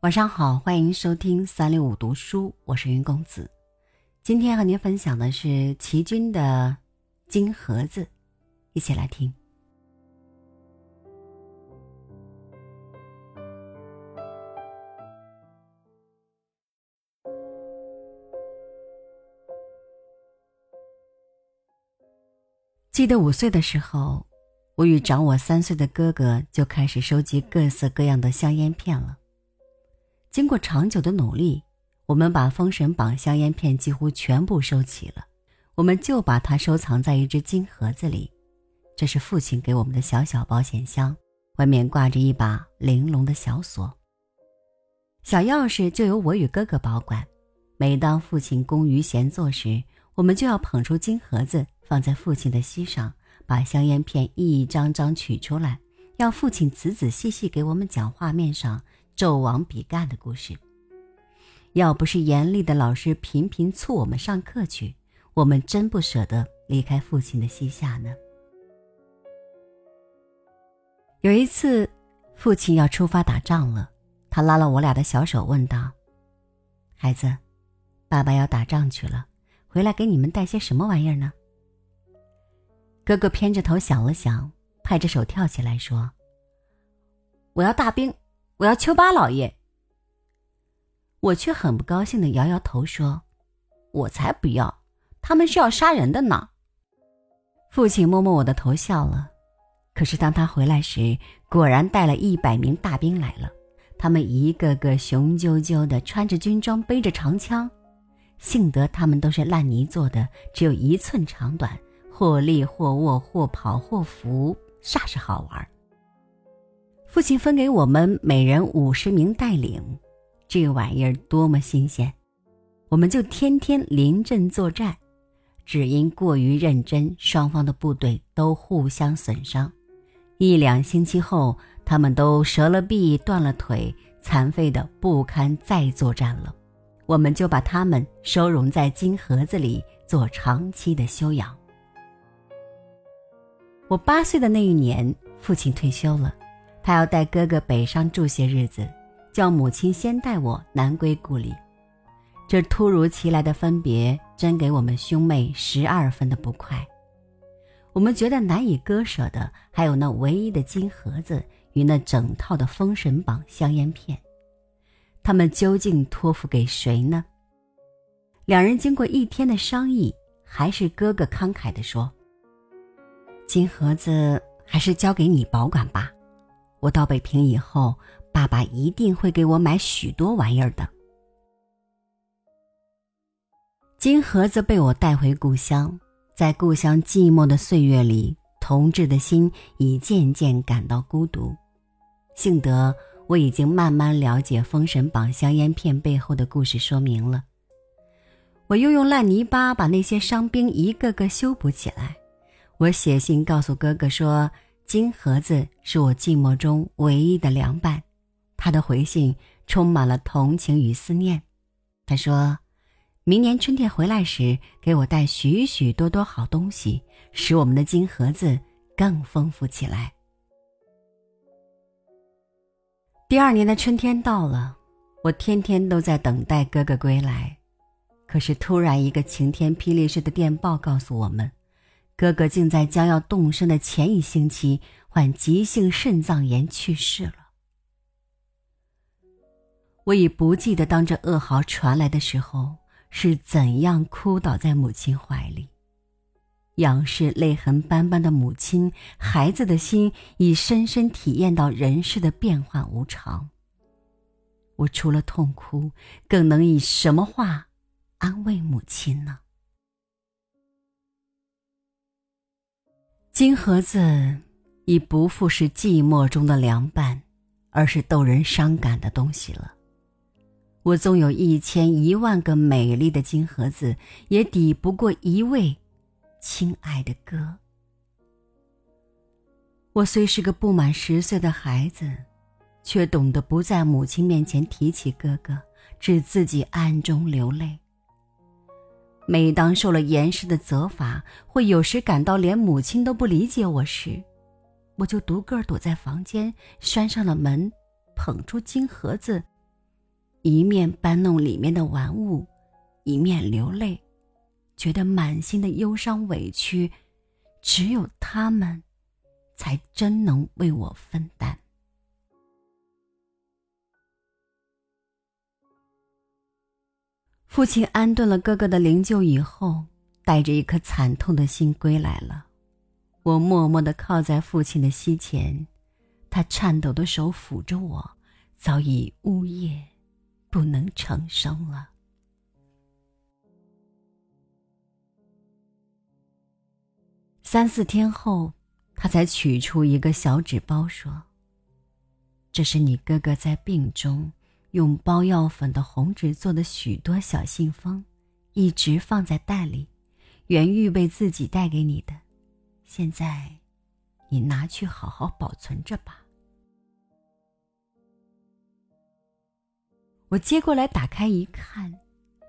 晚上好，欢迎收听三六五读书，我是云公子。今天和您分享的是齐军的《金盒子》，一起来听。记得五岁的时候，我与长我三岁的哥哥就开始收集各色各样的香烟片了。经过长久的努力，我们把《封神榜》香烟片几乎全部收齐了。我们就把它收藏在一只金盒子里，这是父亲给我们的小小保险箱，外面挂着一把玲珑的小锁。小钥匙就由我与哥哥保管。每当父亲工余闲坐时，我们就要捧出金盒子，放在父亲的膝上，把香烟片一张张取出来，要父亲仔仔细细给我们讲画面上。纣王比干的故事。要不是严厉的老师频频促我们上课去，我们真不舍得离开父亲的膝下呢。有一次，父亲要出发打仗了，他拉了我俩的小手，问道：“孩子，爸爸要打仗去了，回来给你们带些什么玩意儿呢？”哥哥偏着头想了想，拍着手跳起来说：“我要大兵。”我要丘巴老爷，我却很不高兴的摇摇头说：“我才不要，他们是要杀人的呢。”父亲摸摸我的头笑了。可是当他回来时，果然带了一百名大兵来了。他们一个个雄赳赳的，穿着军装，背着长枪。幸得他们都是烂泥做的，只有一寸长短，或立或卧，或跑或伏，煞是好玩。父亲分给我们每人五十名带领，这个玩意儿多么新鲜！我们就天天临阵作战，只因过于认真，双方的部队都互相损伤。一两星期后，他们都折了臂、断了腿，残废的不堪再作战了。我们就把他们收容在金盒子里，做长期的休养。我八岁的那一年，父亲退休了。他要带哥哥北上住些日子，叫母亲先带我南归故里。这突如其来的分别，真给我们兄妹十二分的不快。我们觉得难以割舍的，还有那唯一的金盒子与那整套的《封神榜》香烟片。他们究竟托付给谁呢？两人经过一天的商议，还是哥哥慷慨地说：“金盒子还是交给你保管吧。”我到北平以后，爸爸一定会给我买许多玩意儿的。金盒子被我带回故乡，在故乡寂寞的岁月里，同志的心已渐渐感到孤独。幸得我已经慢慢了解《封神榜》香烟片背后的故事说明了。我又用烂泥巴把那些伤兵一个个修补起来。我写信告诉哥哥说。金盒子是我寂寞中唯一的凉伴，他的回信充满了同情与思念。他说：“明年春天回来时，给我带许许多多好东西，使我们的金盒子更丰富起来。”第二年的春天到了，我天天都在等待哥哥归来，可是突然一个晴天霹雳似的电报告诉我们。哥哥竟在将要动身的前一星期患急性肾脏炎去世了。我已不记得当这噩耗传来的时候是怎样哭倒在母亲怀里。仰视泪痕斑斑的母亲，孩子的心已深深体验到人世的变幻无常。我除了痛哭，更能以什么话安慰母亲呢？金盒子已不复是寂寞中的凉伴，而是逗人伤感的东西了。我纵有一千一万个美丽的金盒子，也抵不过一位亲爱的哥。我虽是个不满十岁的孩子，却懂得不在母亲面前提起哥哥，只自己暗中流泪。每当受了严师的责罚，或有时感到连母亲都不理解我时，我就独个儿躲在房间，拴上了门，捧出金盒子，一面搬弄里面的玩物，一面流泪，觉得满心的忧伤委屈，只有他们，才真能为我分担。父亲安顿了哥哥的灵柩以后，带着一颗惨痛的心归来了。我默默的靠在父亲的膝前，他颤抖的手抚着我，早已呜咽。不能成声了。三四天后，他才取出一个小纸包，说：“这是你哥哥在病中用包药粉的红纸做的许多小信封，一直放在袋里，原预备自己带给你的。现在，你拿去好好保存着吧。”我接过来打开一看，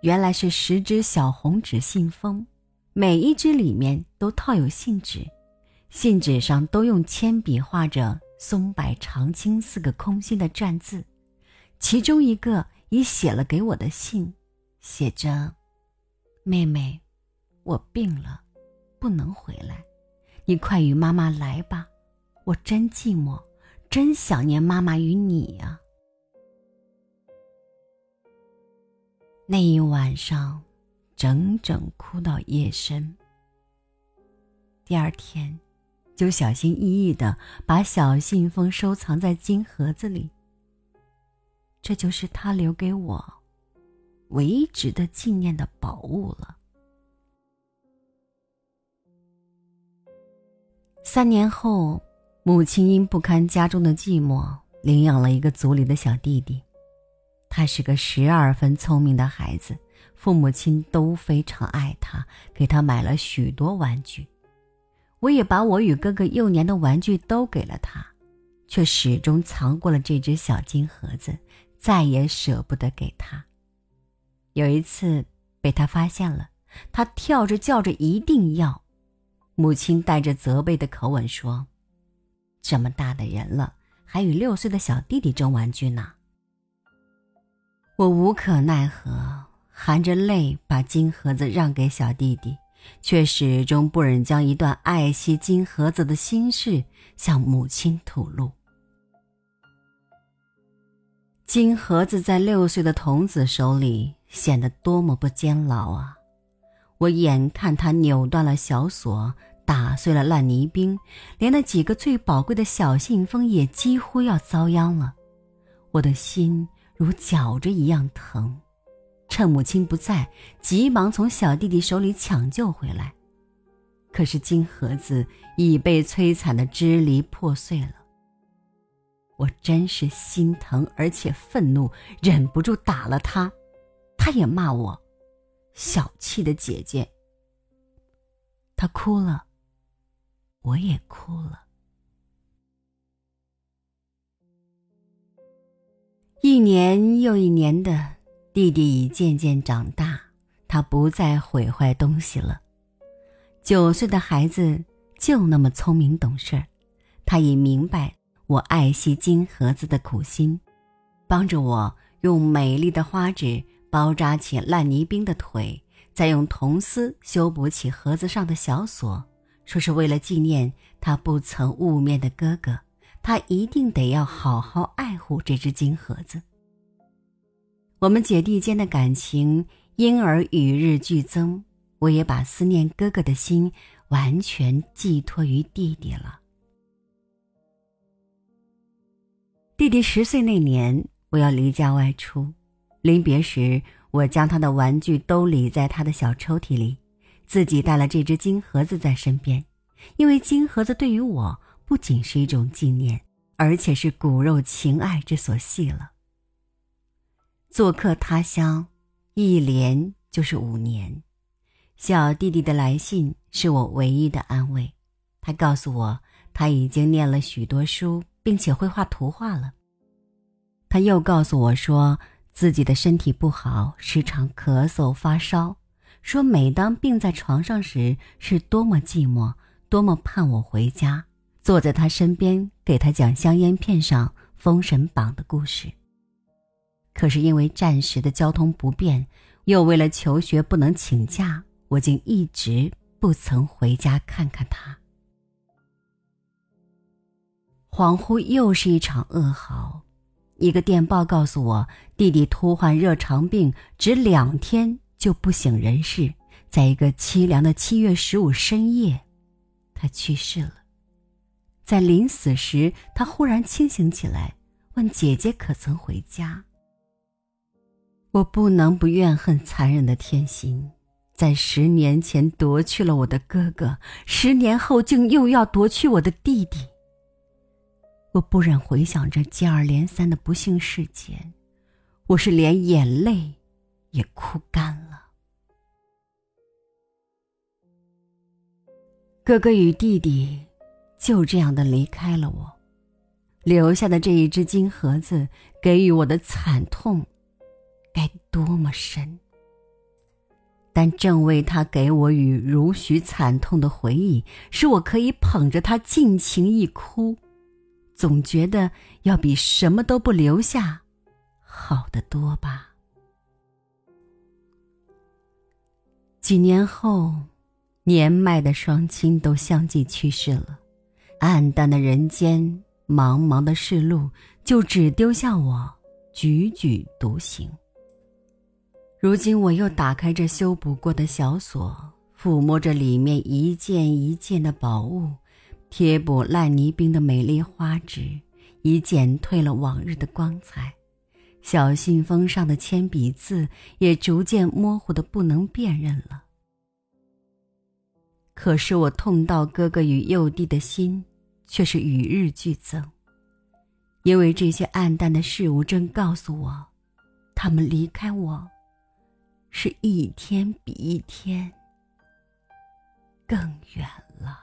原来是十只小红纸信封，每一只里面都套有信纸，信纸上都用铅笔画着“松柏长青”四个空心的篆字，其中一个已写了给我的信，写着：“妹妹，我病了，不能回来，你快与妈妈来吧，我真寂寞，真想念妈妈与你呀。”那一晚上，整整哭到夜深。第二天，就小心翼翼的把小信封收藏在金盒子里。这就是他留给我唯一值得纪念的宝物了。三年后，母亲因不堪家中的寂寞，领养了一个族里的小弟弟。他是个十二分聪明的孩子，父母亲都非常爱他，给他买了许多玩具。我也把我与哥哥幼年的玩具都给了他，却始终藏过了这只小金盒子，再也舍不得给他。有一次被他发现了，他跳着叫着一定要，母亲带着责备的口吻说：“这么大的人了，还与六岁的小弟弟争玩具呢。”我无可奈何，含着泪把金盒子让给小弟弟，却始终不忍将一段爱惜金盒子的心事向母亲吐露。金盒子在六岁的童子手里显得多么不坚牢啊！我眼看他扭断了小锁，打碎了烂泥冰，连那几个最宝贵的小信封也几乎要遭殃了，我的心。如绞着一样疼，趁母亲不在，急忙从小弟弟手里抢救回来。可是金盒子已被摧残的支离破碎了。我真是心疼而且愤怒，忍不住打了他。他也骂我，小气的姐姐。他哭了，我也哭了。一年又一年的，弟弟已渐渐长大，他不再毁坏东西了。九岁的孩子就那么聪明懂事儿，他已明白我爱惜金盒子的苦心，帮着我用美丽的花纸包扎起烂泥冰的腿，再用铜丝修补起盒子上的小锁，说是为了纪念他不曾雾面的哥哥。他一定得要好好爱护这只金盒子。我们姐弟间的感情因而与日俱增，我也把思念哥哥的心完全寄托于弟弟了。弟弟十岁那年，我要离家外出，临别时，我将他的玩具都理在他的小抽屉里，自己带了这只金盒子在身边，因为金盒子对于我。不仅是一种纪念，而且是骨肉情爱之所系了。做客他乡，一连就是五年。小弟弟的来信是我唯一的安慰。他告诉我，他已经念了许多书，并且会画图画了。他又告诉我说，自己的身体不好，时常咳嗽发烧，说每当病在床上时，是多么寂寞，多么盼我回家。坐在他身边，给他讲香烟片上《封神榜》的故事。可是因为暂时的交通不便，又为了求学不能请假，我竟一直不曾回家看看他。恍惚又是一场噩耗，一个电报告诉我，弟弟突患热肠病，只两天就不省人事。在一个凄凉的七月十五深夜，他去世了。在临死时，他忽然清醒起来，问姐姐可曾回家。我不能不怨恨残忍的天心，在十年前夺去了我的哥哥，十年后竟又要夺去我的弟弟。我不忍回想这接二连三的不幸事件，我是连眼泪也哭干了。哥哥与弟弟就这样的离开了我，留下的这一只金盒子给予我的惨痛，该多么深！但正为他给我与如许惨痛的回忆，使我可以捧着它尽情一哭。总觉得要比什么都不留下好得多吧。几年后，年迈的双亲都相继去世了，暗淡的人间，茫茫的世路，就只丢下我踽踽独行。如今我又打开这修补过的小锁，抚摸着里面一件一件的宝物。贴补烂泥冰的美丽花纸，已减退了往日的光彩，小信封上的铅笔字也逐渐模糊的不能辨认了。可是我痛到哥哥与幼弟的心，却是与日俱增，因为这些暗淡的事物正告诉我，他们离开我，是一天比一天更远了。